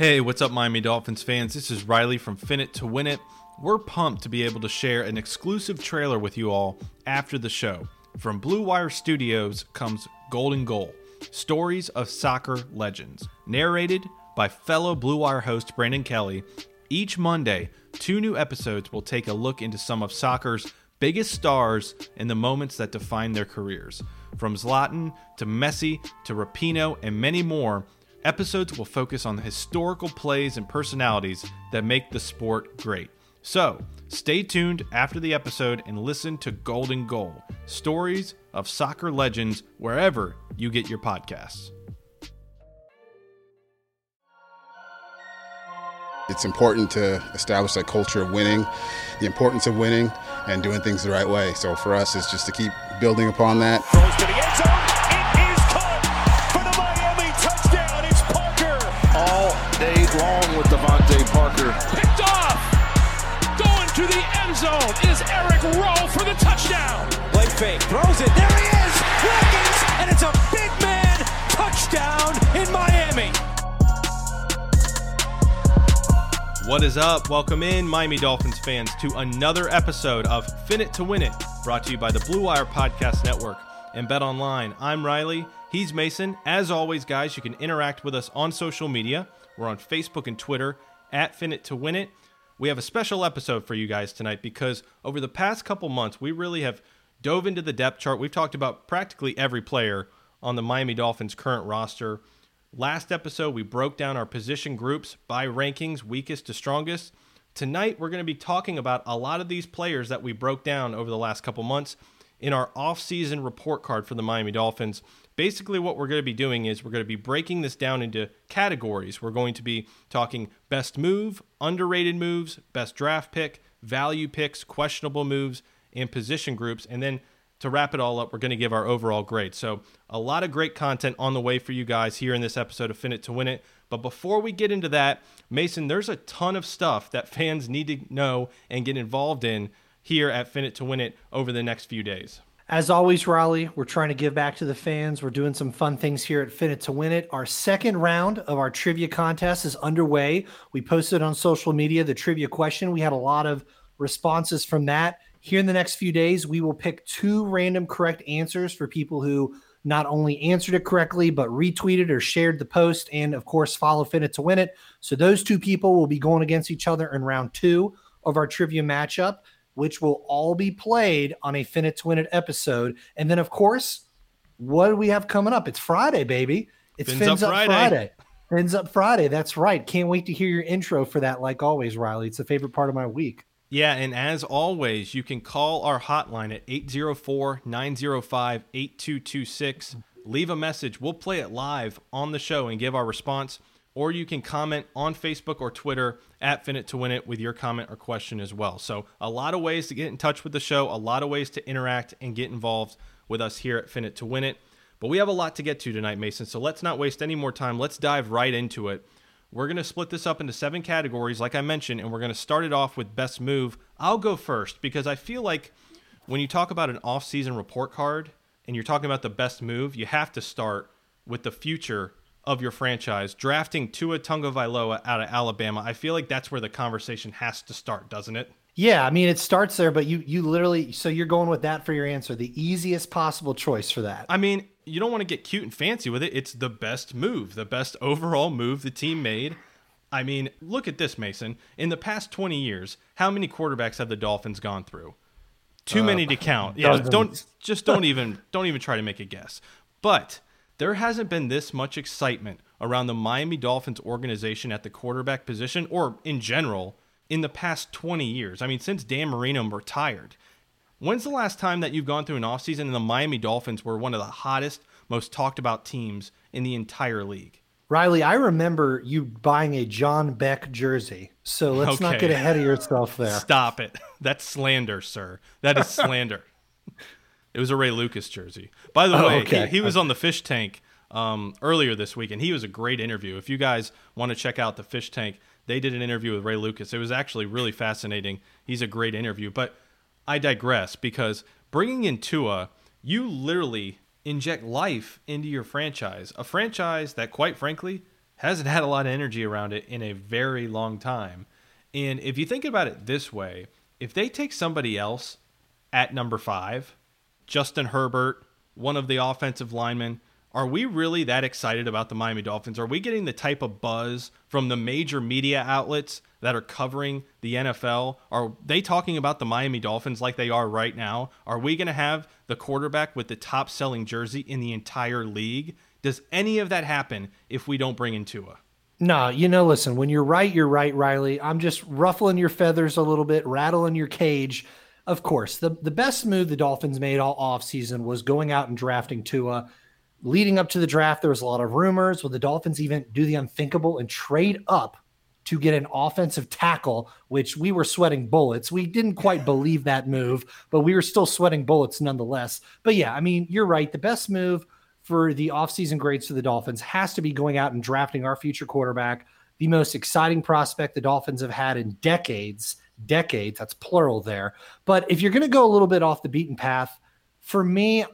Hey, what's up, Miami Dolphins fans? This is Reilly from Fin It to Win It. We're pumped to be able to share an exclusive trailer with you all after the show. From Blue Wire Studios comes Golden Goal Stories of Soccer Legends, narrated by fellow Blue Wire host Brandon Kelly. Each Monday, two new episodes will take a look into some of soccer's biggest stars and the moments that define their careers. From Zlatan to Messi to Rapinoe and many more, episodes will focus on the historical plays and personalities that make the sport great. So, stay tuned after the episode and listen to Golden Goal stories of soccer legends wherever you get your podcasts. It's important to establish that culture of winning, the importance of winning, and doing things the right way. So for us, it's just to keep building upon that. Zone is Eric Rowe for the touchdown. Play fake. Throws it. There he is. Watkins. And it's a big man touchdown in Miami. What is up? Welcome in, Miami Dolphins fans, to another episode of Fin It to Win It, brought to you by the Blue Wire Podcast Network and Bet Online. I'm Reilly. He's Mason. As always, guys, you can interact with us on social media. We're on Facebook and Twitter at Fin It to Win It. We have a special episode for you guys tonight because over the past couple months, we really have dove into the depth chart. We've talked about practically every player on the Miami Dolphins' current roster. Last episode, we broke down our position groups by rankings, weakest to strongest. Tonight, we're going to be talking about a lot of these players that we broke down over the last couple months in our off-season report card for the Miami Dolphins. Basically, what we're going to be doing is we're going to be breaking this down into categories. We're going to be talking best move, underrated moves, best draft pick, value picks, questionable moves, and position groups. And then to wrap it all up, we're going to give our overall grade. So, a lot of great content on the way for you guys here in this episode of Fin It to Win It. But before we get into that, Mason, there's a ton of stuff that fans need to know and get involved in here at Fin It to Win It over the next few days. As always, Reilly, we're trying to give back to the fans. We're doing some fun things here at Fin It to Win It. Our second round of our trivia contest is underway. We posted on social media the trivia question. We had a lot of responses from that. Here in the next few days, we will pick two random correct answers for people who not only answered it correctly, but retweeted or shared the post, and of course, follow Fin It to Win It. So those two people will be going against each other in round two of our trivia matchup, which will all be played on a Fin It to Win It episode. And then, of course, what do we have coming up? It's Friday, baby. It's Fins Fins, Up Up, Friday. Friday. Fins Up Friday. That's right. Can't wait to hear your intro for that, like always, Reilly. It's a favorite part of my week. Yeah, and as always, you can call our hotline at 804 905 8226. Leave a message. We'll play it live on the show and give our response. Or you can comment on Facebook or Twitter at Fin It to Win It with your comment or question as well. So, a lot of ways to get in touch with the show, a lot of ways to interact and get involved with us here at Fin It to Win It. But we have a lot to get to tonight, Mason. So, let's not waste any more time. Let's dive right into it. We're going to split this up into seven categories, like I mentioned, and we're going to start it off with best move. I'll go first because I feel like when you talk about an off-season report card and you're talking about the best move, you have to start with the future of your franchise. Drafting Tua Tagovailoa out of Alabama, I feel like that's where the conversation has to start, doesn't it? Yeah, I mean it starts there, but you you literally so you're going with that for your answer, the easiest possible choice for that. I mean, you don't want to get cute and fancy with it. It's the best move, the best overall move the team made. I mean, look at this, Mason. In the past 20 years, how many quarterbacks have the Dolphins gone through? Too many to uh, count. Yeah, dozens. don't just don't even don't even try to make a guess. But there hasn't been this much excitement around the Miami Dolphins organization at the quarterback position or in general in the past 20 years. I mean, since Dan Marino retired. When's the last time that you've gone through an offseason and the Miami Dolphins were one of the hottest, most talked about teams in the entire league? Reilly, I remember you buying a John Beck jersey. So let's not get ahead of yourself there. Stop it. That's slander, sir. That is slander. it was a Ray Lucas jersey. By the Oh, way, okay. he, he was on the Fish Tank um, earlier this week, and he was a great interview. If you guys want to check out the Fish Tank, they did an interview with Ray Lucas. It was actually really fascinating. He's a great interview. But I digress because bringing in Tua, you literally inject life into your franchise. A franchise that, quite frankly, hasn't had a lot of energy around it in a very long time. And if you think about it this way, if they take somebody else at number five, Justin Herbert, one of the offensive linemen, are we really that excited about the Miami Dolphins? Are we getting the type of buzz from the major media outlets that are covering the NFL? Are they talking about the Miami Dolphins like they are right now? Are we going to have the quarterback with the top selling jersey in the entire league? Does any of that happen if we don't bring in Tua? No, you know, listen, when you're right, you're right, Reilly. I'm just ruffling your feathers a little bit, rattling your cage. Of course, the, the best move the Dolphins made all offseason was going out and drafting Tua. Leading up to the draft, there was a lot of rumors. Will the Dolphins even do the unthinkable and trade up to get an offensive tackle, which we were sweating bullets. We didn't quite believe that move, but we were still sweating bullets nonetheless. But yeah, I mean, you're right. The best move for the offseason grades for the Dolphins has to be going out and drafting our future quarterback, the most exciting prospect the Dolphins have had in decades. Decades, that's plural there. But if you're going to go a little bit off the beaten path, for me,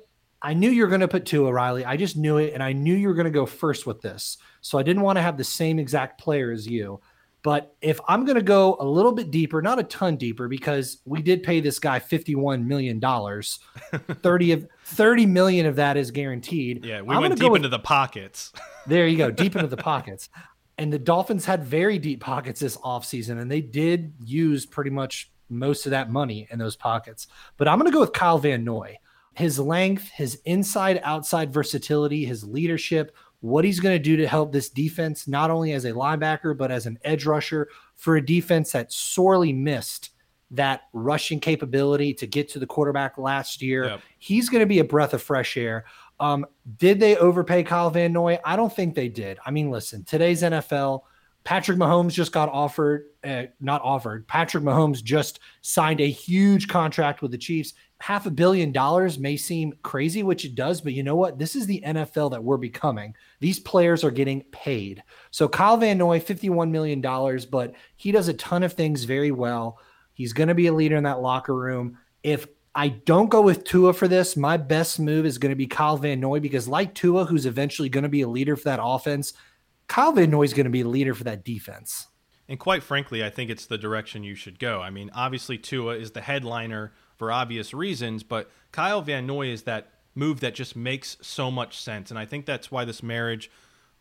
I knew you were going to put Tua Reilly. I just knew it, and I knew you were going to go first with this. So I didn't want to have the same exact player as you. But if I'm going to go a little bit deeper, not a ton deeper, because we did pay this guy $51 million, 30 of 30 million of that is guaranteed. Yeah, we I'm went deep into the pockets. there you go, deep into the pockets. And the Dolphins had very deep pockets this offseason, and they did use pretty much most of that money in those pockets. But I'm going to go with Kyle Van Noy. His length, his inside outside versatility, his leadership, what he's going to do to help this defense, not only as a linebacker, but as an edge rusher for a defense that sorely missed that rushing capability to get to the quarterback last year. Yep. He's going to be a breath of fresh air. Um, did they overpay Kyle Van Noy? I don't think they did. I mean, listen, today's NFL, Patrick Mahomes just got offered, uh, not offered. Patrick Mahomes just signed a huge contract with the Chiefs half a billion dollars may seem crazy, which it does, but you know what? This is the NFL that we're becoming. These players are getting paid. So Kyle Van Noy, $51 million, but he does a ton of things very well. He's going to be a leader in that locker room. If I don't go with Tua for this, my best move is going to be Kyle Van Noy because, like Tua, who's eventually going to be a leader for that offense, Kyle Van Noy is going to be a leader for that defense. And quite frankly, I think it's the direction you should go. I mean, obviously, Tua is the headliner for obvious reasons, but Kyle Van Noy is that move that just makes so much sense. And I think that's why this marriage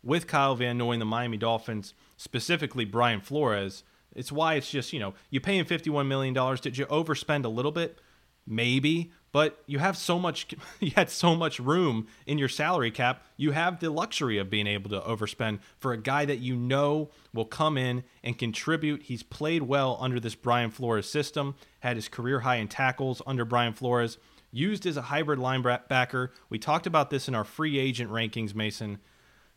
with Kyle Van Noy and the Miami Dolphins, specifically Brian Flores, it's why it's just, you know, you pay him $51 million. Did you overspend a little bit? Maybe but you have so much you had so much room in your salary cap you have the luxury of being able to overspend for a guy that you know will come in and contribute. He's played well under this brian flores system had his career high in tackles under brian flores used as a hybrid linebacker. We talked about this in our free agent rankings mason.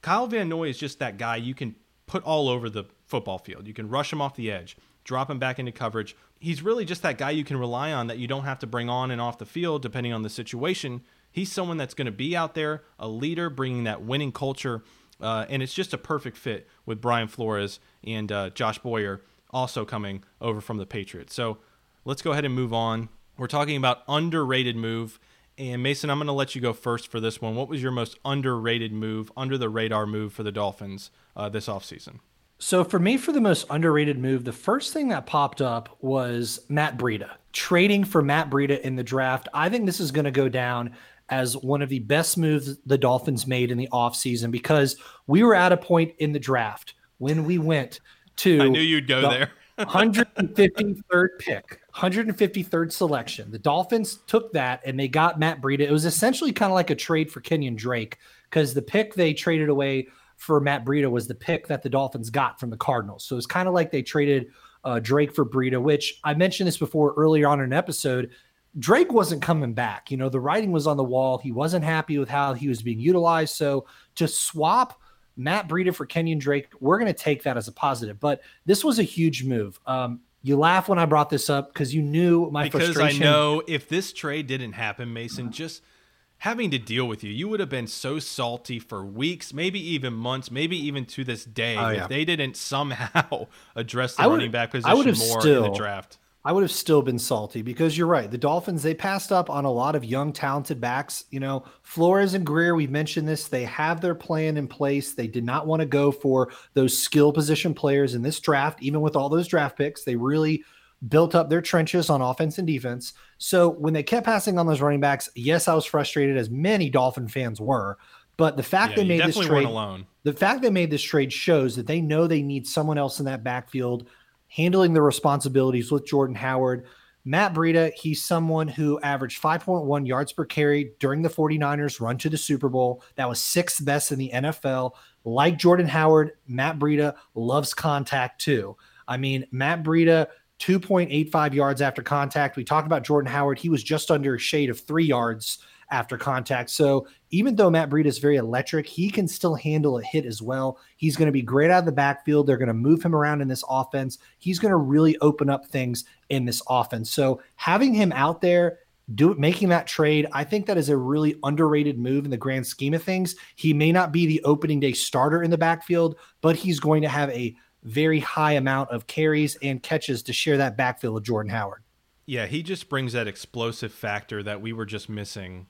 Kyle van noy is just that guy you can put all over the football field. You can rush him off the edge drop him back into coverage. He's really just that guy you can rely on that you don't have to bring on and off the field depending on the situation. He's someone that's going to be out there, a leader, bringing that winning culture. Uh, and it's just a perfect fit with Brian Flores and uh, Josh Boyer also coming over from the Patriots. So let's go ahead and move on. We're talking about underrated move. And Mason, I'm going to let you go first for this one. What was your most underrated move, under the radar move for the Dolphins uh, this offseason? So for me, for the most underrated move, the first thing that popped up was Matt Breida. Trading for Matt Breida in the draft. I think this is going to go down as one of the best moves the Dolphins made in the offseason because we were at a point in the draft when we went to I knew you'd go the there. 153rd pick, 153rd selection. The Dolphins took that and they got Matt Breida. It was essentially kind of like a trade for Kenyon Drake because the pick they traded away for Matt Breida was the pick that the Dolphins got from the Cardinals. So it's kind of like they traded uh, Drake for Breida, which I mentioned this before earlier on in an episode. Drake wasn't coming back. You know, the writing was on the wall. He wasn't happy with how he was being utilized. So to swap Matt Breida for Kenyon Drake, we're going to take that as a positive. But this was a huge move. Um, you laugh when I brought this up because you knew my because frustration. I know if this trade didn't happen, Mason, just – having to deal with you. You would have been so salty for weeks, maybe even months, maybe even to this day oh, yeah. if they didn't somehow address the running back position more still, in the draft. I would have still been salty because you're right. The Dolphins, they passed up on a lot of young, talented backs. You know, Flores and Grier, we mentioned this. They have their plan in place. They did not want to go for those skill position players in this draft, even with all those draft picks. They really built up their trenches on offense and defense. So when they kept passing on those running backs, yes, I was frustrated, as many Dolphin fans were. But the fact yeah, they made this trade, alone. the fact they made this trade shows that they know they need someone else in that backfield handling the responsibilities with Jordan Howard. Matt Breida, he's someone who averaged 5.1 yards per carry during the 49ers run to the Super Bowl. That was sixth best in the NFL. Like Jordan Howard, Matt Breida loves contact too. I mean, Matt Breida, 2.85 yards after contact. We talked about Jordan Howard. He was just under a shade of three yards after contact. So even though Matt Breida is very electric, he can still handle a hit as well. He's going to be great out of the backfield. They're going to move him around in this offense. He's going to really open up things in this offense. So having him out there do making that trade, I think that is a really underrated move in the grand scheme of things. He may not be the opening day starter in the backfield, but he's going to have a very high amount of carries and catches to share that backfield with Jordan Howard. Yeah, he just brings that explosive factor that we were just missing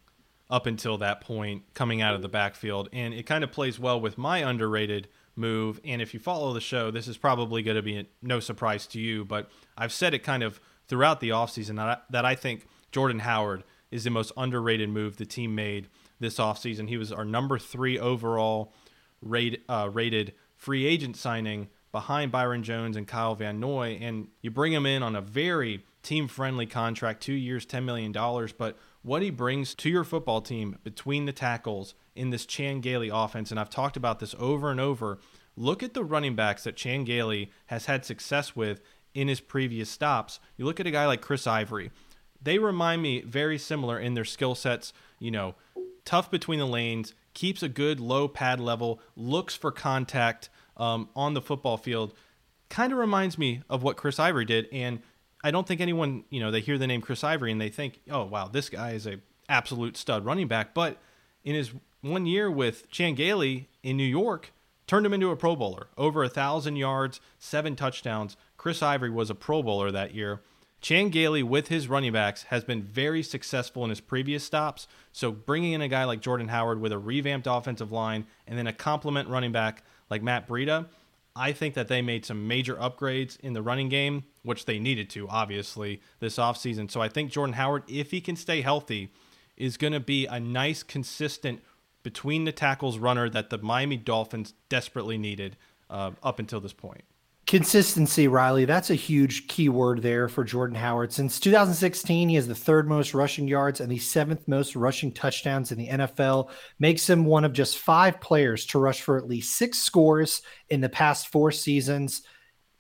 up until that point coming out of the backfield. And it kind of plays well with my underrated move. And if you follow the show, this is probably going to be no surprise to you, but I've said it kind of throughout the offseason that I, that I think Jordan Howard is the most underrated move the team made this offseason. He was our number three overall rate, uh, rated free agent signing behind Byron Jones and Kyle Van Noy. And you bring him in on a very team friendly contract, two years, $10 million. But what he brings to your football team between the tackles in this Chan Gailey offense, and I've talked about this over and over. Look at the running backs that Chan Gailey has had success with in his previous stops. You look at a guy like Chris Ivory. They remind me very similar in their skill sets, you know, tough between the lanes, keeps a good low pad level, looks for contact um, on the football field. Kind of reminds me of what Chris Ivory did. And I don't think anyone, you know, they hear the name Chris Ivory and they think, oh wow, this guy is a absolute stud running back. But in his one year with Chan Gailey in New York, turned him into a Pro Bowler. Over a thousand yards, seven touchdowns. Chris Ivory was a Pro Bowler that year. Chan Gailey, with his running backs, has been very successful in his previous stops. So bringing in a guy like Jordan Howard with a revamped offensive line and then a complement running back like Matt Breida, I think that they made some major upgrades in the running game, which they needed to, obviously, this offseason. So I think Jordan Howard, if he can stay healthy, is going to be a nice, consistent between the tackles runner that the Miami Dolphins desperately needed uh, up until this point. Consistency, Reilly. That's a huge key word there for Jordan Howard. Since 2016, he has the third most rushing yards and the seventh most rushing touchdowns in the NFL. Makes him one of just five players to rush for at least six scores in the past four seasons.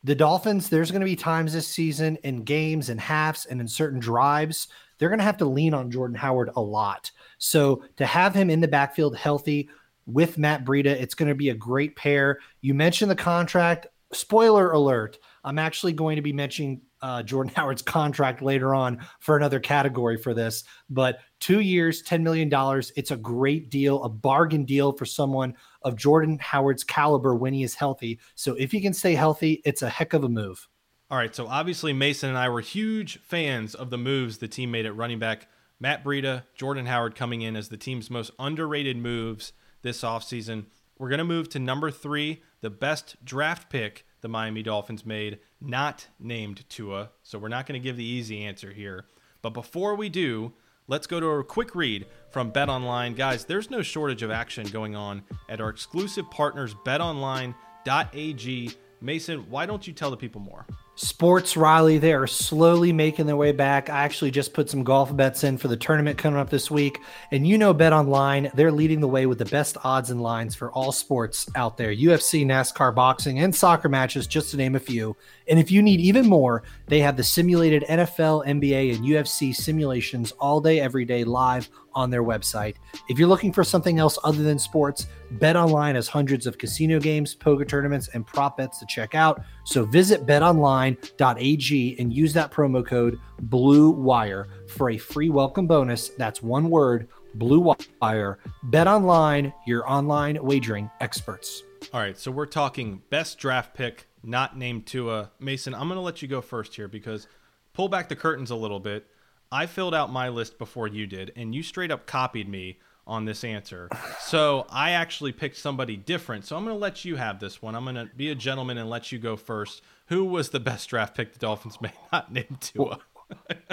The Dolphins, there's going to be times this season in games and halves and in certain drives, they're going to have to lean on Jordan Howard a lot. So to have him in the backfield healthy with Matt Breida, it's going to be a great pair. You mentioned the contract spoiler alert i'm actually going to be mentioning uh, jordan howard's contract later on for another category for this but two years $10 million it's a great deal a bargain deal for someone of jordan howard's caliber when he is healthy. So if he can stay healthy it's a heck of a move. All right so obviously mason and i were huge fans of the moves the team made at running back matt breida jordan howard coming in as the team's most underrated moves this offseason we're going to move to number three, the best draft pick the Miami Dolphins made, not named Tua. So we're not going to give the easy answer here. But before we do, let's go to a quick read from Bet Online. Guys, there's no shortage of action going on at our exclusive partners, betonline.ag. Mason, why don't you tell the people more? Sports Reilly, they are slowly making their way back. I actually just put some golf bets in for the tournament coming up this week. And you know, Bet Online, they're leading the way with the best odds and lines for all sports out there UFC, NASCAR, boxing, and soccer matches, just to name a few. And if you need even more, they have the simulated NFL, NBA, and UFC simulations all day, every day live on their website. If you're looking for something else other than sports, Bet Online has hundreds of casino games, poker tournaments, and prop bets to check out. So visit betonline.ag and use that promo code Blue Wire for a free welcome bonus. That's one word, Blue Wire. Bet Online, your online wagering experts. All right, so we're talking best draft pick not named Tua. Mason, I'm going to let you go first here because pull back the curtains a little bit. I filled out my list before you did, and you straight up copied me on this answer. So I actually picked somebody different. So I'm going to let you have this one. I'm going to be a gentleman and let you go first. Who was the best draft pick the Dolphins may not name Tua?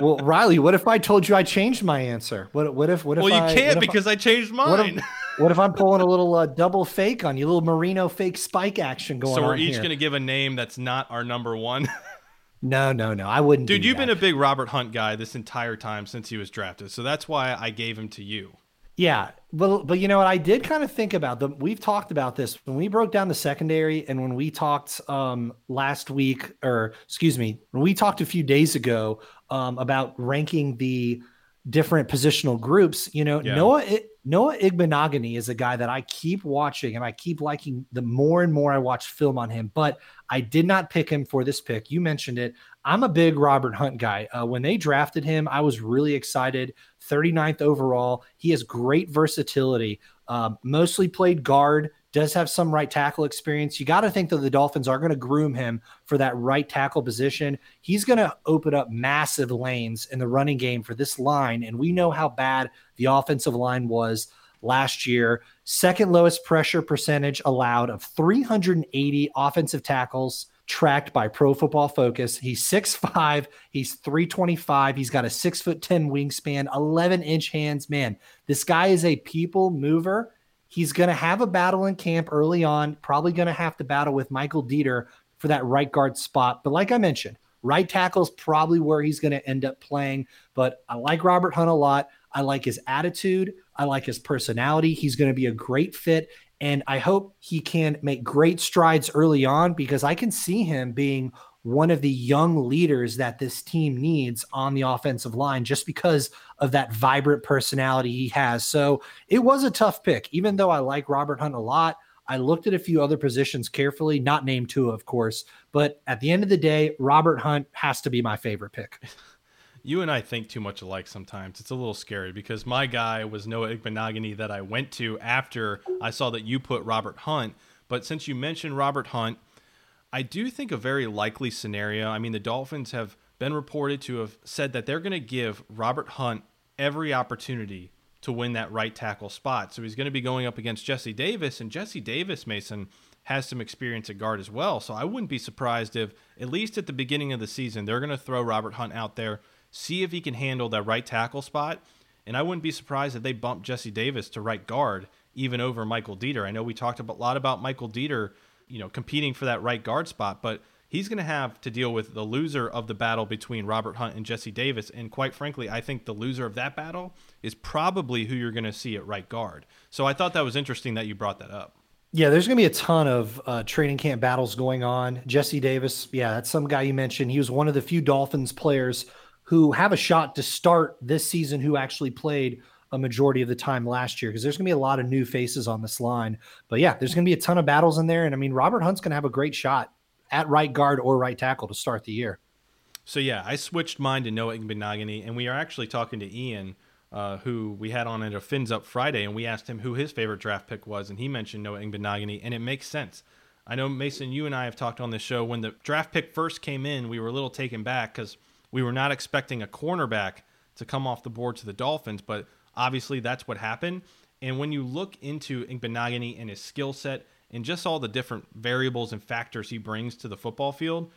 well, Reilly, what if I told you I changed my answer? What what if what if Well, you I, can't what because I, changed what mine. if, what if I'm pulling a little uh, double fake on you, a little Marino fake spike action going on? so we're each going to give a name that's not our number one. No, no, no. I wouldn't. Dude, do you've that. been a big Robert Hunt guy this entire time since he was drafted. So that's why I gave him to you. Yeah, but but you know what? I did kind of think about them. We've talked about this when we broke down the secondary, and when we talked um, last week, or excuse me, when we talked a few days ago um, about ranking the different positional groups. You know, Yeah. Noah I- Noah Igbinoghene is a guy that I keep watching, and I keep liking the more and more I watch film on him. But I did not pick him for this pick. You mentioned it. I'm a big Robert Hunt guy. Uh, when they drafted him, I was really excited. 39th overall. He has great versatility. Um, mostly played guard, does have some right tackle experience. You got to think that the Dolphins are going to groom him for that right tackle position. He's going to open up massive lanes in the running game for this line. And we know how bad the offensive line was last year. Second lowest pressure percentage allowed of 380 offensive tackles tracked by Pro Football Focus. He's 6'5, he's 325, he's got a six foot 10 wingspan, 11 inch hands. Man, this guy is a people mover. He's going to have a battle in camp early on, probably going to have to battle with Michael Deiter for that right guard spot. But like I mentioned, right tackle is probably where he's going to end up playing. But I like Robert Hunt a lot. I like his attitude. I like his personality. He's going to be a great fit. And I hope he can make great strides early on because I can see him being one of the young leaders that this team needs on the offensive line just because of that vibrant personality he has. So it was a tough pick. Even though I like Robert Hunt a lot, I looked at a few other positions carefully, not named Tua, of course. But at the end of the day, Robert Hunt has to be my favorite pick. You and I think too much alike sometimes. It's a little scary because my guy was Noah Igbinoghene that I went to after I saw that you put Robert Hunt. But since you mentioned Robert Hunt, I do think a very likely scenario. I mean, the Dolphins have been reported to have said that they're going to give Robert Hunt every opportunity to win that right tackle spot. So he's going to be going up against Jesse Davis, and Jesse Davis, Mason, has some experience at guard as well. So I wouldn't be surprised if, at least at the beginning of the season, they're going to throw Robert Hunt out there, see if he can handle that right tackle spot. And I wouldn't be surprised if they bump Jesse Davis to right guard, even over Michael Deiter. I know we talked a lot about Michael Deiter, you know, competing for that right guard spot, but he's going to have to deal with the loser of the battle between Robert Hunt and Jesse Davis. And quite frankly, I think the loser of that battle is probably who you're going to see at right guard. So I thought that was interesting that you brought that up. Yeah, there's going to be a ton of uh, training camp battles going on. Jesse Davis, yeah, that's some guy you mentioned. He was one of the few Dolphins players who have a shot to start this season who actually played a majority of the time last year because there's going to be a lot of new faces on this line. But yeah, there's going to be a ton of battles in there. And I mean, Robert Hunt's going to have a great shot at right guard or right tackle to start the year. So yeah, I switched mine to Noah Igbinoghene, and we are actually talking to Ian, uh, who we had on at a Fins Up Friday, and we asked him who his favorite draft pick was, and he mentioned Noah Igbinoghene, and it makes sense. I know Mason, you and I have talked on this show when the draft pick first came in, we were a little taken back because we were not expecting a cornerback to come off the board to the Dolphins, but obviously that's what happened. And when you look into Igbinoghene and his skill set and just all the different variables and factors he brings to the football field,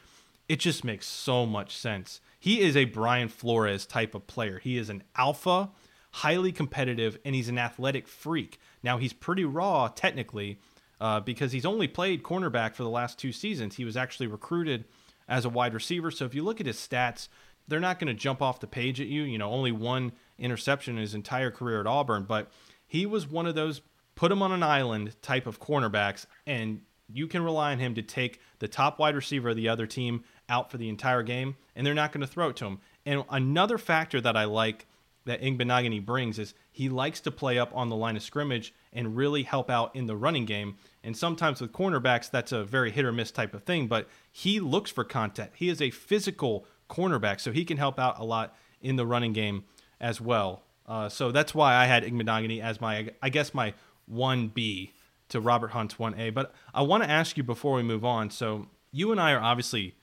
it just makes so much sense. He is a Brian Flores type of player. He is an alpha, highly competitive, and he's an athletic freak. Now, he's pretty raw technically uh, because he's only played cornerback for the last two seasons. He was actually recruited as a wide receiver. So if you look at his stats, they're not going to jump off the page at you. You know, only one interception in his entire career at Auburn, but he was one of those put him on an island type of cornerbacks, and you can rely on him to take the top wide receiver of the other team out for the entire game, and they're not going to throw it to him. And another factor that I like that Igbinoghene brings is he likes to play up on the line of scrimmage and really help out in the running game. And sometimes with cornerbacks, that's a very hit or miss type of thing, but he looks for contact. He is a physical cornerback, so he can help out a lot in the running game as well. Uh, so that's why I had Igbinoghene as my, I guess, my 1B to Robert Hunt's 1A. But I want to ask you before we move on. So you and I are obviously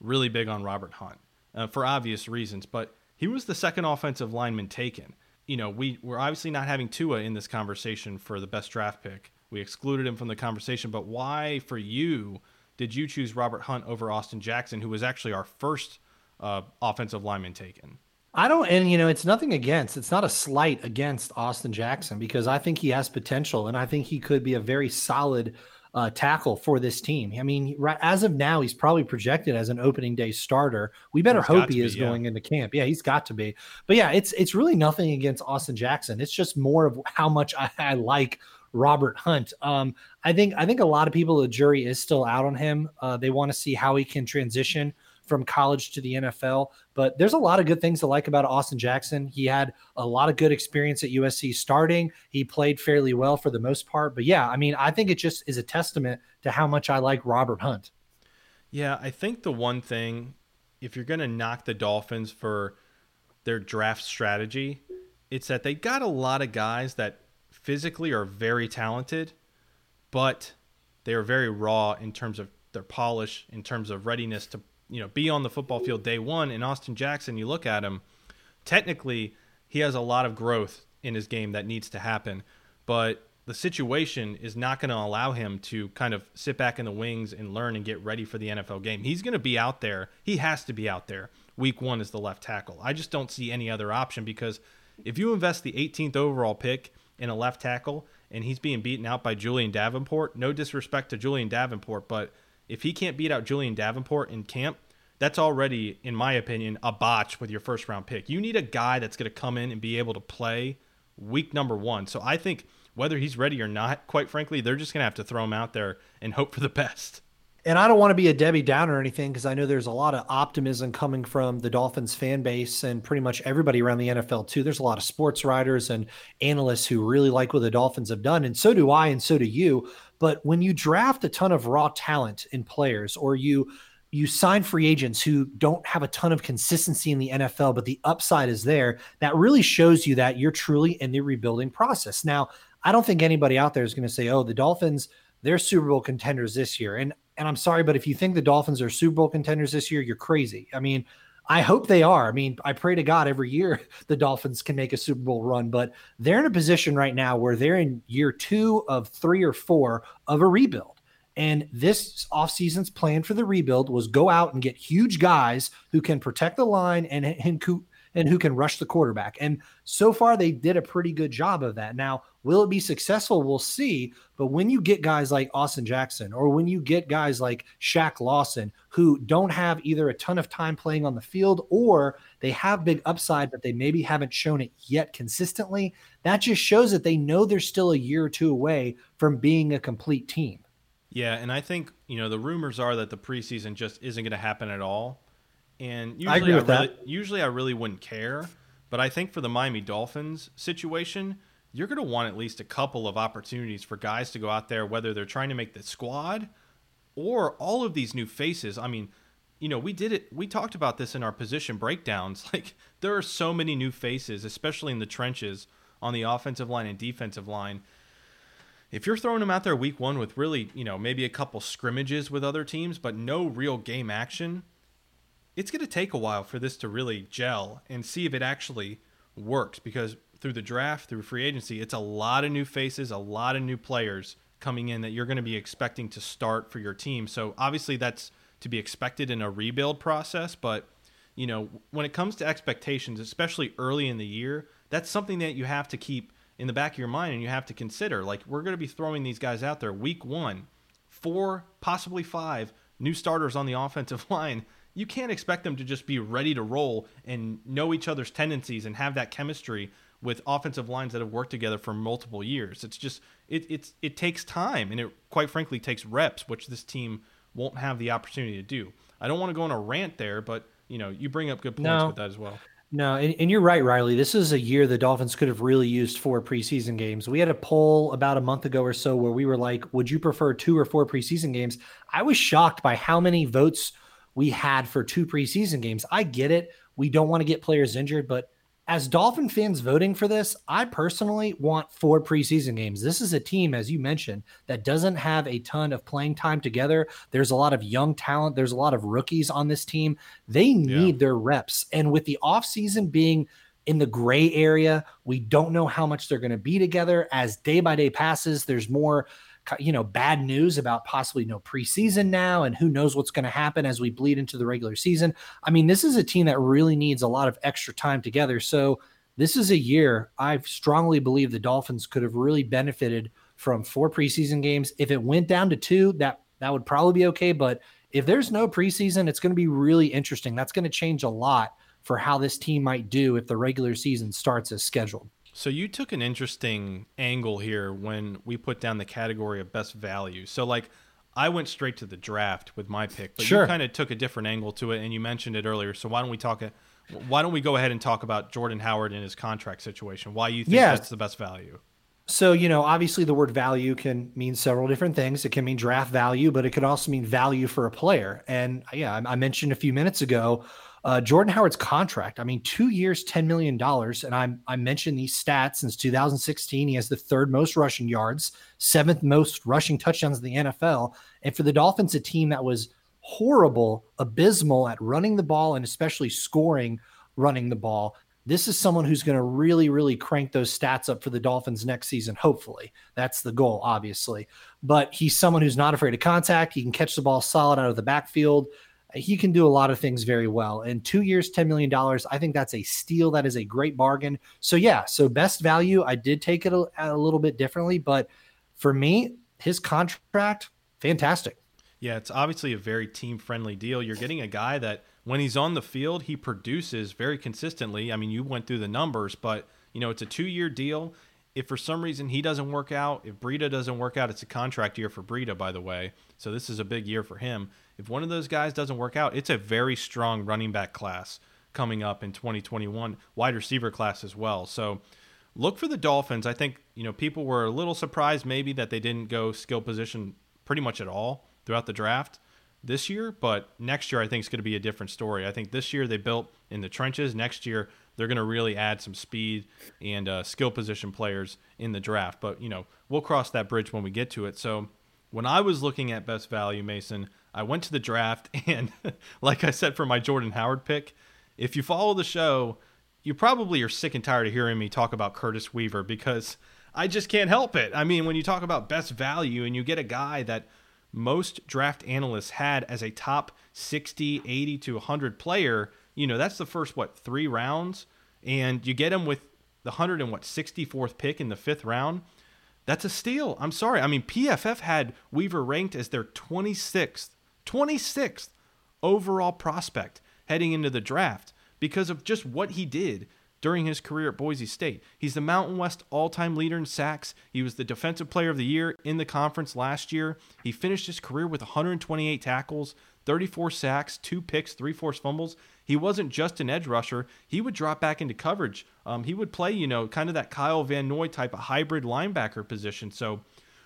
really big on Robert Hunt. uh, for obvious reasons, but he was the second offensive lineman taken. You know, we we're obviously not having Tua in this conversation for the best draft pick. We excluded him from the conversation, but why for you did you choose Robert Hunt over Austin Jackson, who was actually our first uh, offensive lineman taken? I don't, and you know, it's nothing against, it's not a slight against Austin Jackson because I think he has potential and I think he could be a very solid uh, tackle for this team. I mean, right, as of now, he's probably projected as an opening day starter. We better he's hope he is yeah. going into camp. Yeah, he's got to be. But yeah, it's it's really nothing against Austin Jackson. It's just more of how much I, I like Robert Hunt. Um, I think I think a lot of people, the jury is still out on him. Uh, they want to see how he can transition from college to the NFL. But there's a lot of good things to like about Austin Jackson. He had a lot of good experience at USC starting. He played fairly well for the most part. But yeah, I mean, I think it just is a testament to how much I like Robert Hunt. Yeah, I think the one thing, if you're going to knock the Dolphins for their draft strategy, it's that they got a lot of guys that physically are very talented, but they are very raw in terms of their polish, in terms of readiness to you know be on the football field day one. And Austin Jackson, you look at him, technically he has a lot of growth in his game that needs to happen, but the situation is not going to allow him to kind of sit back in the wings and learn and get ready for the NFL game. He's going to be out there. He has to be out there. Week one is the left tackle. I just don't see any other option because if you invest the 18th overall pick in a left tackle and he's being beaten out by Julian Davenport, no disrespect to Julian Davenport, but if he can't beat out Julian Davenport in camp, that's already, in my opinion, a botch with your first round pick. You need a guy that's going to come in and be able to play week number one. So I think whether he's ready or not, quite frankly, they're just going to have to throw him out there and hope for the best. And I don't want to be a Debbie Downer or anything because I know there's a lot of optimism coming from the Dolphins fan base and pretty much everybody around the NFL too. There's a lot of sports writers and analysts who really like what the Dolphins have done, and so do I, and so do you. But when you draft a ton of raw talent in players, or you you sign free agents who don't have a ton of consistency in the NFL, but the upside is there, that really shows you that you're truly in the rebuilding process. Now, I don't think anybody out there is going to say, "Oh, the Dolphins." They're Super Bowl contenders this year. And and I'm sorry, but if you think the Dolphins are Super Bowl contenders this year, you're crazy. I mean, I hope they are. I mean, I pray to God every year the Dolphins can make a Super Bowl run, but they're in a position right now where they're in year two of three or four of a rebuild. And this offseason's plan for the rebuild was go out and get huge guys who can protect the line and, and and who can rush the quarterback. And so far, they did a pretty good job of that. Now, will it be successful? We'll see. But when you get guys like Austin Jackson or when you get guys like Shaq Lawson who don't have either a ton of time playing on the field or they have big upside, but they maybe haven't shown it yet consistently, that just shows that they know they're still a year or two away from being a complete team. Yeah, and I think, you know, the rumors are that the preseason just isn't going to happen at all. And usually I agree with I really, that. Usually I really wouldn't care, but I think for the Miami Dolphins situation, you're going to want at least a couple of opportunities for guys to go out there, whether they're trying to make the squad or all of these new faces. I mean, you know, we did it. We talked about this in our position breakdowns. Like, there are so many new faces, especially in the trenches on the offensive line and defensive line. If you're throwing them out there week one with really, you know, maybe a couple scrimmages with other teams, but no real game action, it's going to take a while for this to really gel and see if it actually works because through the draft, through free agency, it's a lot of new faces, a lot of new players coming in that you're going to be expecting to start for your team. So obviously that's to be expected in a rebuild process, but you know, when it comes to expectations, especially early in the year, that's something that you have to keep in the back of your mind and you have to consider. Like we're going to be throwing these guys out there week 1, four, possibly five new starters on the offensive line you can't expect them to just be ready to roll and know each other's tendencies and have that chemistry with offensive lines that have worked together for multiple years. It's just it it's it takes time and it quite frankly takes reps, which this team won't have the opportunity to do. I don't want to go on a rant there, but you know, you bring up good points no. with that as well. No, and, and, you're right, Reilly. This is a year the Dolphins could have really used four preseason games. We had a poll about a month ago or so where we were like, would you prefer two or four preseason games? I was shocked by how many votes we had for two preseason games. I get it. We don't want to get players injured, but as Dolphin fans voting for this, I personally want four preseason games. This is a team, as you mentioned, that doesn't have a ton of playing time together. There's a lot of young talent, there's a lot of rookies on this team. They need yeah. their reps. And with the offseason being in the gray area, we don't know how much they're going to be together. As day by day passes, there's more you know bad news about possibly no preseason now and who knows what's going to happen as we bleed into the regular season. I mean this is a team that really needs a lot of extra time together. So this is a year i strongly believe the dolphins could have really benefited from four preseason games. If it went down to two that that would probably be okay but if there's no preseason it's going to be really interesting. That's going to change a lot for how this team might do if the regular season starts as scheduled so you took an interesting angle here when we put down the category of best value. So like I went straight to the draft with my pick, but sure. you kind of took a different angle to it and you mentioned it earlier. So why don't we talk it? why don't we go ahead and talk about Jordan Howard and his contract situation? Why you think yeah. that's the best value? So, you know, obviously the word value can mean several different things. It can mean draft value, but it could also mean value for a player. And yeah, I mentioned a few minutes ago uh, Jordan Howard's contract, I mean, two years, $10 million. And I, I mentioned these stats since 2016. He has the third most rushing yards, seventh most rushing touchdowns in the NFL. And for the Dolphins, a team that was horrible, abysmal at running the ball and especially scoring running the ball. This is someone who's going to really, really crank those stats up for the Dolphins next season. Hopefully, that's the goal, obviously. But he's someone who's not afraid of contact. He can catch the ball solid out of the backfield he can do a lot of things very well. And two years, $10 million, I think that's a steal. That is a great bargain. So, yeah, so best value, I did take it a, a little bit differently. But for me, his contract, fantastic. Yeah, it's obviously a very team friendly deal. You're getting a guy that when he's on the field, he produces very consistently. I mean, you went through the numbers, but you know, it's a two year deal. If for some reason he doesn't work out, if Breida doesn't work out, it's a contract year for Breida, by the way. So this is a big year for him. If one of those guys doesn't work out, it's a very strong running back class coming up in 2021, wide receiver class as well. So look for the Dolphins. I think, you know, people were a little surprised maybe that they didn't go skill position pretty much at all throughout the draft this year, but next year I think it's going to be a different story. I think this year they built in the trenches. Next year they're going to really add some speed and uh, skill position players in the draft. But you know we'll cross that bridge when we get to it. So when I was looking at best value, Mason, I went to the draft, and like I said for my Jordan Howard pick, if you follow the show, you probably are sick and tired of hearing me talk about Curtis Weaver because I just can't help it. I mean, when you talk about best value and you get a guy that most draft analysts had as a top 60, 80 to 100 player, you know, that's the first, what, three rounds? And you get him with the 100 and what, 64th pick in the fifth round. That's a steal. I'm sorry. I mean, PFF had Weaver ranked as their 26th 26th overall prospect heading into the draft because of just what he did during his career at Boise State. He's the Mountain West all time leader in sacks. He was the Defensive Player of the Year in the conference last year. He finished his career with 128 tackles, 34 sacks, two picks, three forced fumbles. He wasn't just an edge rusher. He would drop back into coverage. Um, he would play, you know, kind of that Kyle Van Noy type of hybrid linebacker position. So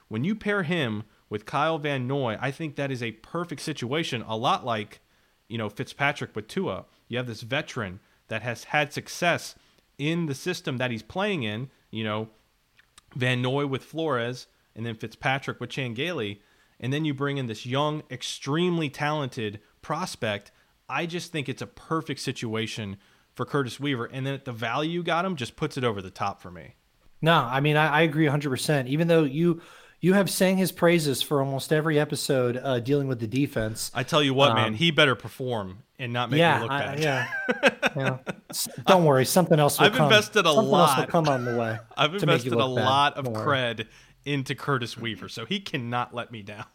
when you pair him with Kyle Van Noy, I think that is a perfect situation, a lot like, you know, Fitzpatrick with Tua. You have this veteran that has had success in the system that he's playing in, you know, Van Noy with Flores, and then Fitzpatrick with Chan Gailey, and then you bring in this young, extremely talented prospect. I just think it's a perfect situation for Curtis Weaver. And then the value you got him just puts it over the top for me. No, I mean, I, I agree 100%. Even though you you have sang his praises for almost every episode uh, dealing with the defense. I tell you what, um, man, he better perform and not make yeah, me look bad. I, yeah, yeah. Don't worry, something else will I've come. invested a something lot. Else will come on the way. I've invested a lot of cred into Curtis Weaver, so he cannot let me down.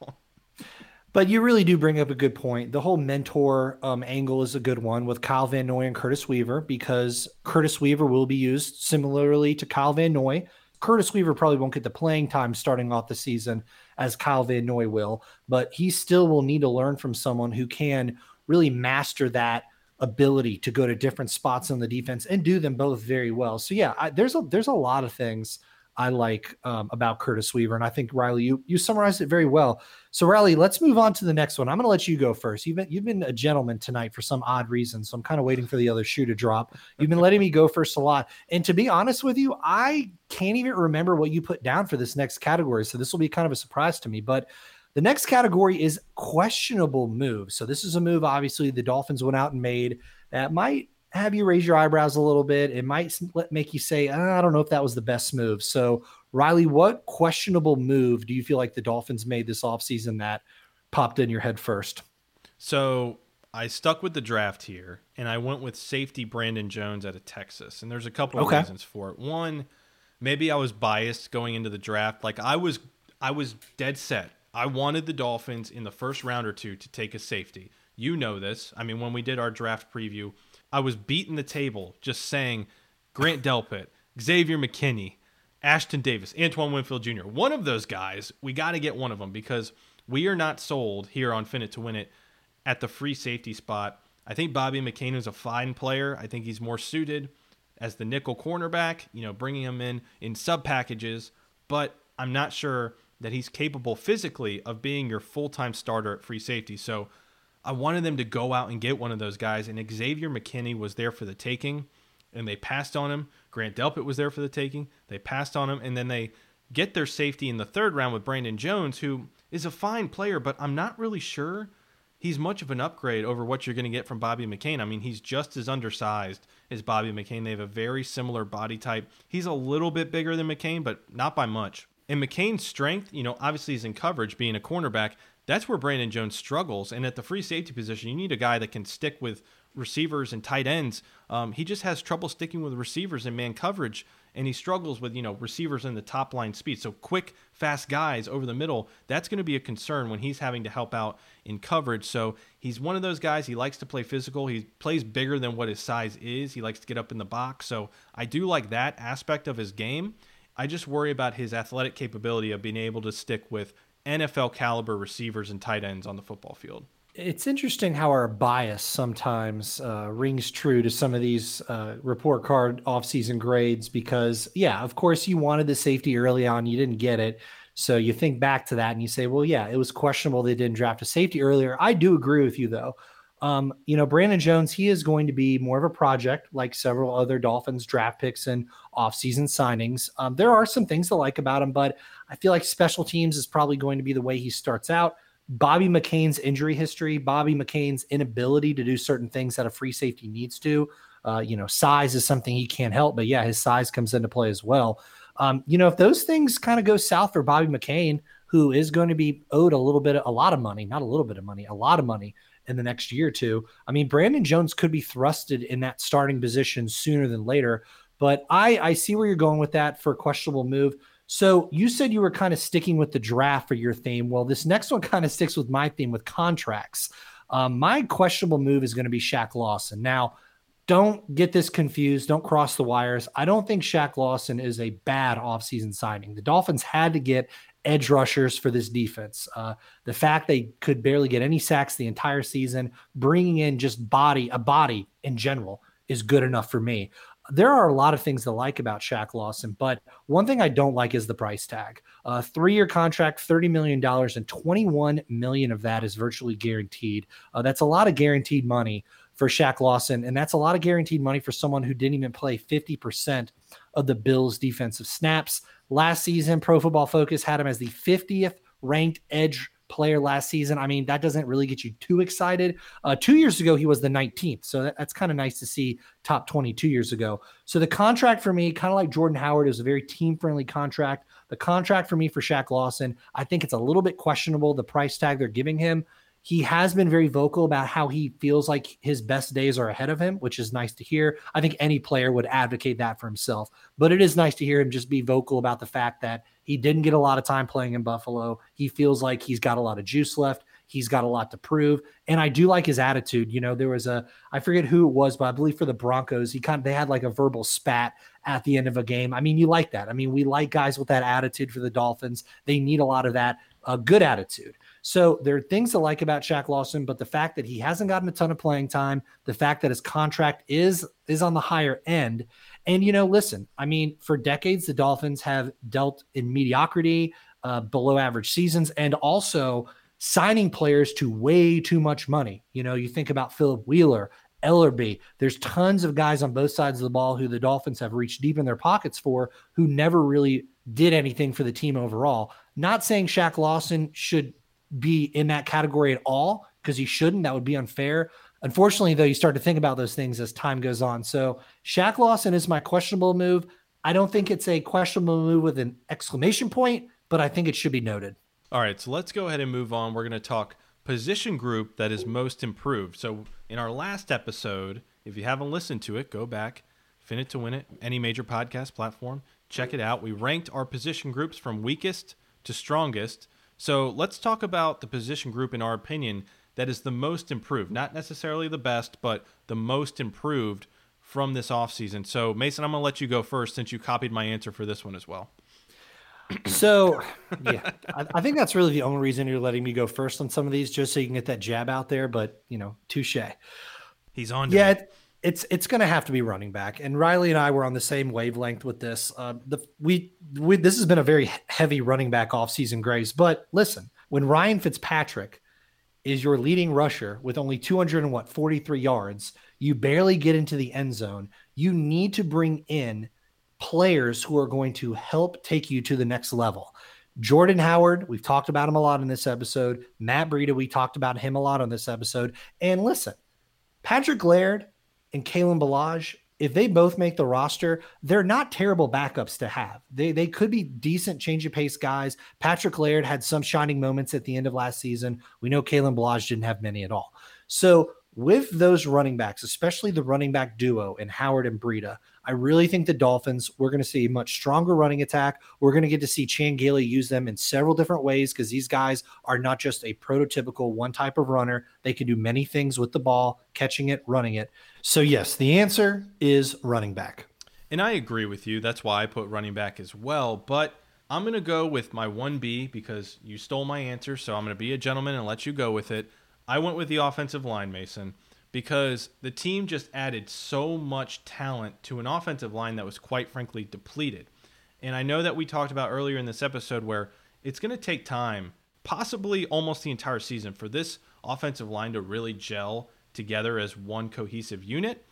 But you really do bring up a good point. The whole mentor um, angle is a good one with Kyle Van Noy and Curtis Weaver because Curtis Weaver will be used similarly to Kyle Van Noy Curtis Weaver probably won't get the playing time starting off the season as Kyle Van Noy will, but he still will need to learn from someone who can really master that ability to go to different spots on the defense and do them both very well. So yeah, I, there's a there's a lot of things I like um, about Curtis Weaver. And I think Reilly, you you summarized it very well. So Reilly, let's move on to the next one. I'm going to let you go first. You've been you've been a gentleman tonight for some odd reason, so I'm kind of waiting for the other shoe to drop. You've been letting me go first a lot, and to be honest with you, I can't even remember what you put down for this next category. So this will be kind of a surprise to me, but. The next category is questionable move. So this is a move, obviously, the Dolphins went out and made that might have you raise your eyebrows a little bit. It might make you say, ah, I don't know if that was the best move. So, Reilly, what questionable move do you feel like the Dolphins made this offseason that popped in your head first? So, I stuck with the draft here and I went with safety Brandon Jones out of Texas. And there's a couple okay. of reasons for it. One, maybe I was biased going into the draft. Like I was I was dead set. I wanted the Dolphins in the first round or two to take a safety. You know this. I mean, when we did our draft preview, I was beating the table just saying Grant Delpit, Xavier McKinney, Ashtyn Davis, Antoine Winfield Jr. One of those guys, we got to get one of them because we are not sold here on Fin It to Win It at the free safety spot. I think Bobby McCain is a fine player. I think he's more suited as the nickel cornerback, you know, bringing him in in sub packages, but I'm not sure that he's capable physically of being your full time starter at free safety. So I wanted them to go out and get one of those guys, and Xavier McKinney was there for the taking, and they passed on him. Grant Delpit was there for the taking. They passed on him, and then they get their safety in the third round with Brandon Jones, who is a fine player, but I'm not really sure he's much of an upgrade over what you're going to get from Bobby McCain. I mean, he's just as undersized as Bobby McCain. They have a very similar body type. He's a little bit bigger than McCain, but not by much. And McCain's strength, you know, obviously is in coverage being a cornerback, that's where Brandon Jones struggles. And at the free safety position, you need a guy that can stick with receivers and tight ends. Um, he just has trouble sticking with receivers in man coverage, and he struggles with you know receivers in the top line speed. So quick, fast guys over the middle. That's going to be a concern when he's having to help out in coverage. So he's one of those guys. He likes to play physical. He plays bigger than what his size is. He likes to get up in the box. So I do like that aspect of his game. I just worry about his athletic capability of being able to stick with NFL caliber receivers and tight ends on the football field. It's interesting how our bias sometimes uh, rings true to some of these uh, report card offseason grades because, yeah, of course, you wanted the safety early on, you didn't get it. So you think back to that and you say, well, yeah, it was questionable they didn't draft a safety earlier. I do agree with you, though. Um, you know, Brandon Jones, he is going to be more of a project like several other Dolphins draft picks and offseason signings. Um, there are some things to like about him, but I feel like special teams is probably going to be the way he starts out. Bobby McCain's injury history, Bobby McCain's inability to do certain things that a free safety needs to. Uh, you know, size is something he can't help, but yeah, his size comes into play as well. Um, you know, if those things kind of go south for Bobby McCain, who is going to be owed a little bit, a lot of money, not a little bit of money, a lot of money in the next year or two. I mean, Brandon Jones could be thrusted in that starting position sooner than later. But I, I see where you're going with that for a questionable move. So you said you were kind of sticking with the draft for your theme. Well, this next one kind of sticks with my theme with contracts. Um, my questionable move is going to be Shaq Lawson. Now, don't get this confused. Don't cross the wires. I don't think Shaq Lawson is a bad offseason signing. The Dolphins had to get edge rushers for this defense. Uh, the fact they could barely get any sacks the entire season, bringing in just body, a body in general, is good enough for me. There are a lot of things to like about Shaq Lawson, but one thing I don't like is the price tag. Uh, three-year contract, thirty million dollars, and twenty-one million of that is virtually guaranteed. Uh, that's a lot of guaranteed money for Shaq Lawson, and that's a lot of guaranteed money for someone who didn't even play fifty percent of the Bills' defensive snaps. Last season, Pro Football Focus had him as the 50th ranked edge player last season. I mean, that doesn't really get you too excited. Uh, two years ago, he was the 19th. So that, that's kind of nice to see top 20 two years ago. So the contract for me, kind of like Jordan Howard, is a very team friendly contract. The contract for me for Shaq Lawson, I think it's a little bit questionable, the price tag they're giving him he has been very vocal about how he feels like his best days are ahead of him, which is nice to hear. I think any player would advocate that for himself, but it is nice to hear him just be vocal about the fact that he didn't get a lot of time playing in Buffalo. He feels like he's got a lot of juice left. He's got a lot to prove. And I do like his attitude. You know, there was a, I forget who it was, but I believe for the Broncos, he kind of, they had like a verbal spat at the end of a game. I mean, you like that. I mean, we like guys with that attitude for the Dolphins. They need a lot of that uh, good attitude. So there are things to like about Shaq Lawson, but the fact that he hasn't gotten a ton of playing time, the fact that his contract is is on the higher end, and you know, listen, I mean, for decades the Dolphins have dealt in mediocrity, uh, below average seasons, and also signing players to way too much money. You know, you think about Philip Wheeler, Ellerbe. There's tons of guys on both sides of the ball who the Dolphins have reached deep in their pockets for who never really did anything for the team overall. Not saying Shaq Lawson should be in that category at all because he shouldn't. That would be unfair. Unfortunately, though, you start to think about those things as time goes on. So Shaq Lawson is my questionable move. I don't think it's a questionable move with an exclamation point, but I think it should be noted. All right, so let's go ahead and move on. We're going to talk position group that is most improved. So in our last episode, if you haven't listened to it, go back, fin it to win it, any major podcast platform, check it out. We ranked our position groups from weakest to strongest. So let's talk about the position group in our opinion that is the most improved, not necessarily the best, but the most improved from this offseason. So Mason, I'm going to let you go first since you copied my answer for this one as well. So, yeah, I, I, think that's really the only reason you're letting me go first on some of these, just so you can get that jab out there. But you know, touche. He's on. Yeah, it, it's it's going to have to be running back. And Reilly and I were on the same wavelength with this. Uh, the we, we this has been a very heavy running back offseason grace. But listen, when Ryan Fitzpatrick is your leading rusher with only 200 and what 43 yards, you barely get into the end zone. You need to bring in players who are going to help take you to the next level. Jordan Howard, we've talked about him a lot in this episode. Matt Breida, we talked about him a lot on this episode. And listen, Patrick Laird and Kalen Ballage, if they both make the roster, they're not terrible backups to have. They they could be decent change of pace guys. Patrick Laird had some shining moments at the end of last season. We know Kalen Ballage didn't have many at all. So with those running backs, especially the running back duo in Howard and Breida, I really think the Dolphins, we're going to see a much stronger running attack. We're going to get to see Chan Gailey use them in several different ways because these guys are not just a prototypical one type of runner. They can do many things with the ball, catching it, running it. So, yes, the answer is running back. And I agree with you. That's why I put running back as well. But I'm going to go with my 1B because you stole my answer. So I'm going to be a gentleman and let you go with it. I went with the offensive line, Mason, because the team just added so much talent to an offensive line that was quite frankly depleted. And I know that we talked about earlier in this episode where it's going to take time, possibly almost the entire season, for this offensive line to really gel together as one cohesive unit.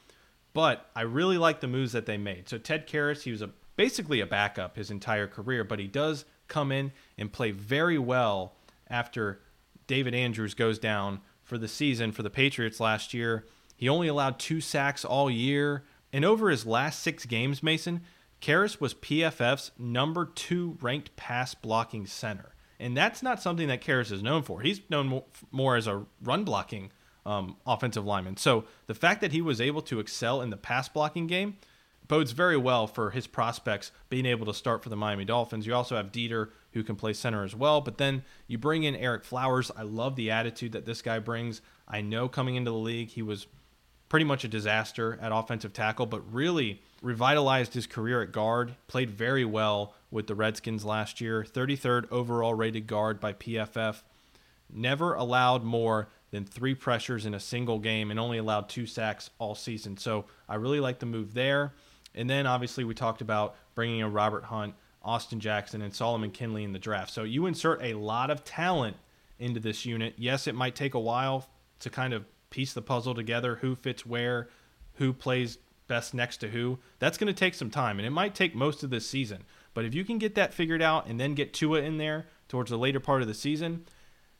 But I really like the moves that they made. So Ted Karras, he was a basically a backup his entire career, but he does come in and play very well after David Andrews goes down for the season for the Patriots last year. He only allowed two sacks all year. And over his last six games, Mason, Karras was PFF's number two ranked pass blocking center. And that's not something that Karras is known for. He's known more as a run blocking um, offensive lineman. So the fact that he was able to excel in the pass blocking game bodes very well for his prospects being able to start for the Miami Dolphins. You also have Deiter, who can play center as well. But then you bring in Ereck Flowers. I love the attitude that this guy brings. I know coming into the league, he was pretty much a disaster at offensive tackle, but really revitalized his career at guard. Played very well with the Redskins last year. 33rd overall rated guard by PFF. Never allowed more than three pressures in a single game and only allowed two sacks all season. So I really like the move there. And then obviously we talked about bringing in Robert Hunt, Austin Jackson, and Solomon Kindley in the draft. So you insert a lot of talent into this unit. Yes, it might take a while to kind of piece the puzzle together, who fits where, who plays best next to who. That's going to take some time, and it might take most of this season. But if you can get that figured out and then get Tua in there towards the later part of the season,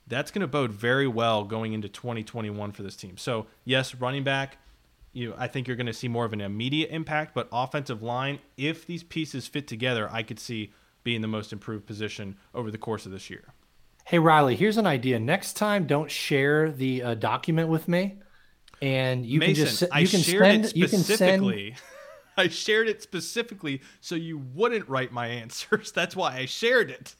that's going to bode very well going into 2021 for this team. So, yes, running back, you know, I think you're going to see more of an immediate impact, but offensive line, if these pieces fit together, I could see being the most improved position over the course of this year. Hey Reilly, here's an idea. Next time, don't share the uh, document with me, and you Mason, can just you I can shared send it you can specifically. I shared it specifically so you wouldn't write my answers. That's why I shared it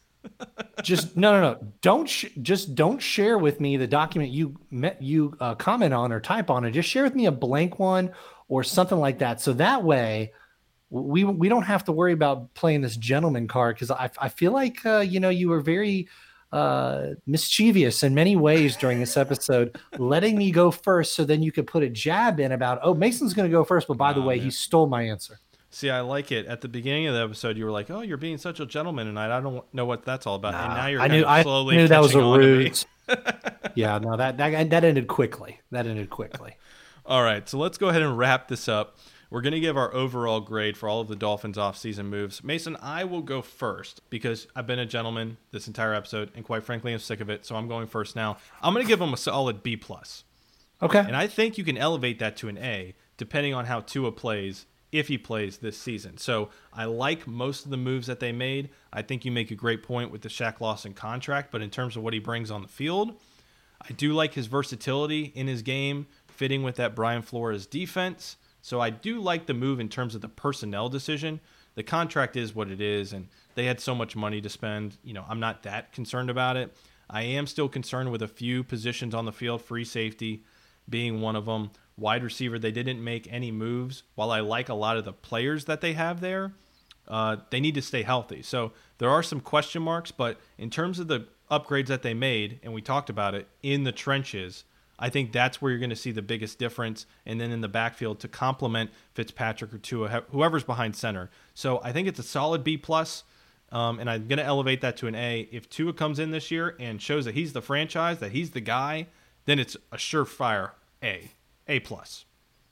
just no, no, no. Don't sh- just don't share with me the document you met you uh, comment on or type on, and just share with me a blank one or something like that. So that way, we we don't have to worry about playing this gentleman card because I I feel like uh, you know you were very uh, mischievous in many ways during this episode, letting me go first so then you could put a jab in about, oh, Mason's going to go first. But by the way, man. he stole my answer. See, I like it. At the beginning of the episode, you were like, "Oh, you're being such a gentleman tonight. I don't know what that's all about." Nah, and now you're I knew, I knew that was a rude. yeah, no, that, that that ended quickly. That ended quickly. all right, so let's go ahead and wrap this up. We're going to give our overall grade for all of the Dolphins offseason moves. Mason, I will go first because I've been a gentleman this entire episode, and quite frankly, I'm sick of it. So I'm going first now. I'm going to give them a solid B plus. Okay. And I think you can elevate that to an A depending on how Tua plays if he plays this season. So I like most of the moves that they made. I think you make a great point with the Shaq Lawson contract, but in terms of what he brings on the field, I do like his versatility in his game, fitting with that Brian Flores defense. So I do like the move in terms of the personnel decision. The contract is what it is, and they had so much money to spend. You know, I'm not that concerned about it. I am still concerned with a few positions on the field, free safety being one of them. Wide receiver, they didn't make any moves. While I like a lot of the players that they have there, uh, they need to stay healthy. So there are some question marks, but in terms of the upgrades that they made, and we talked about it in the trenches, I think that's where you're going to see the biggest difference. And then in the backfield to complement Fitzpatrick or Tua, whoever's behind center. So I think it's a solid B plus. Um, and I'm going to elevate that to an A. If Tua comes in this year and shows that he's the franchise, that he's the guy, then it's a surefire A. A plus.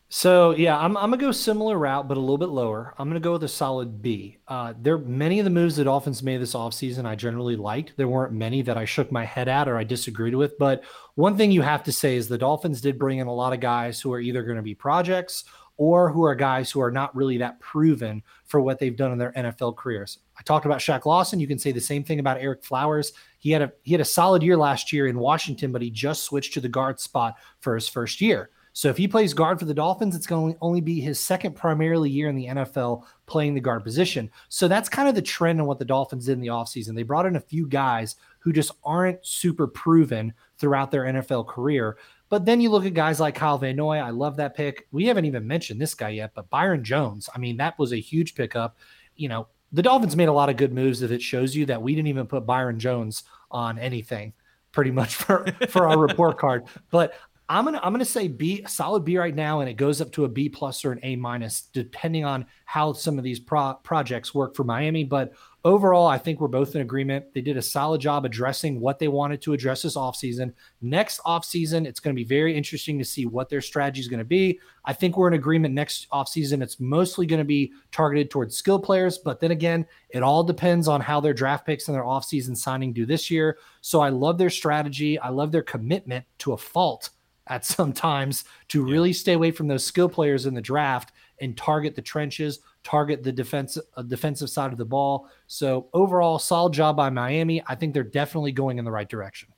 So yeah, I'm, I'm gonna go similar route, but a little bit lower. I'm gonna go with a solid B. Uh, there many of the moves that Dolphins made this offseason I generally liked. There weren't many that I shook my head at or I disagreed with. But one thing you have to say is the Dolphins did bring in a lot of guys who are either going to be projects or who are guys who are not really that proven for what they've done in their NFL careers. I talked about Shaq Lawson. You can say the same thing about Ereck Flowers. He had a he had a solid year last year in Washington, but he just switched to the guard spot for his first year. So if he plays guard for the Dolphins, it's going to only be his second primarily year in the NFL playing the guard position. So that's kind of the trend in what the Dolphins did in the offseason. They brought in a few guys who just aren't super proven throughout their NFL career. But then you look at guys like Kyle Van Noy. I love that pick. We haven't even mentioned this guy yet, but Byron Jones. I mean, that was a huge pickup. You know, the Dolphins made a lot of good moves if it shows you that we didn't even put Byron Jones on anything pretty much for, for our report card. But I'm gonna I'm gonna say B solid B right now, and it goes up to a B plus or an A minus depending on how some of these pro- projects work for Miami. But overall, I think we're both in agreement. They did a solid job addressing what they wanted to address this offseason. Next offseason, it's going to be very interesting to see what their strategy is going to be. I think we're in agreement next offseason. It's mostly going to be targeted towards skill players, but then again, it all depends on how their draft picks and their offseason signing do this year. So I love their strategy. I love their commitment to a fault at some times to really stay away from those skill players in the draft and target the trenches, target the defense, uh, defensive side of the ball. So overall, solid job by Miami. I think they're definitely going in the right direction.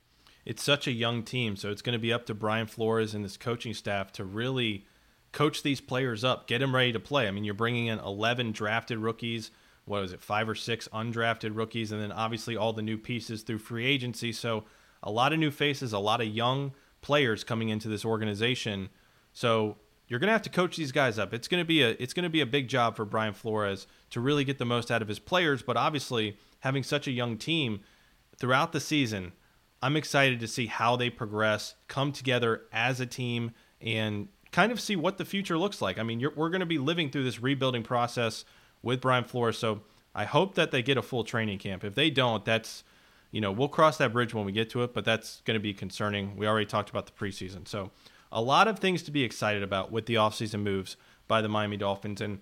It's such a young team, so it's going to be up to Brian Flores and his coaching staff to really coach these players up, get them ready to play. I mean, you're bringing in 11 drafted rookies. What was it, five or six undrafted rookies, and then obviously all the new pieces through free agency. So a lot of new faces, a lot of young players coming into this organization. So you're going to have to coach these guys up. It's going to be a it's going to be a big job for Brian Flores to really get the most out of his players, but obviously having such a young team throughout the season, I'm excited to see how they progress, come together as a team and kind of see what the future looks like. I mean, we're going to be living through this rebuilding process with Brian Flores, so I hope that they get a full training camp. If they don't, that's you know, we'll cross that bridge when we get to it, but that's going to be concerning. We already talked about the preseason. So, a lot of things to be excited about with the offseason moves by the Miami Dolphins. And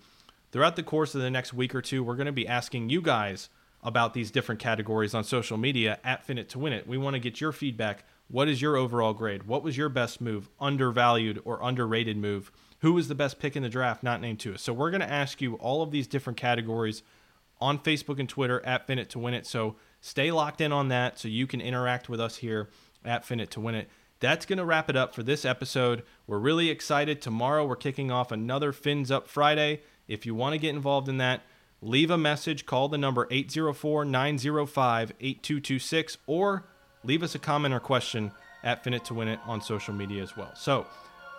throughout the course of the next week or two, we're going to be asking you guys about these different categories on social media at Finit to Win It. We want to get your feedback. What is your overall grade? What was your best move, undervalued or underrated move? Who was the best pick in the draft, not named Tua? So, we're going to ask you all of these different categories on Facebook and Twitter at Finit to Win It. So, Stay locked in on that so you can interact with us here at Finit to Win It. That's going to wrap it up for this episode. We're really excited. Tomorrow we're kicking off another Fins Up Friday. If you want to get involved in that, leave a message, call the number 804 905 8226, or leave us a comment or question at Finit to Win It on social media as well. So,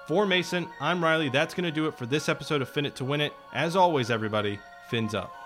for Mason, I'm Reilly. That's going to do it for this episode of Finit to Win It. As always, everybody, fins up.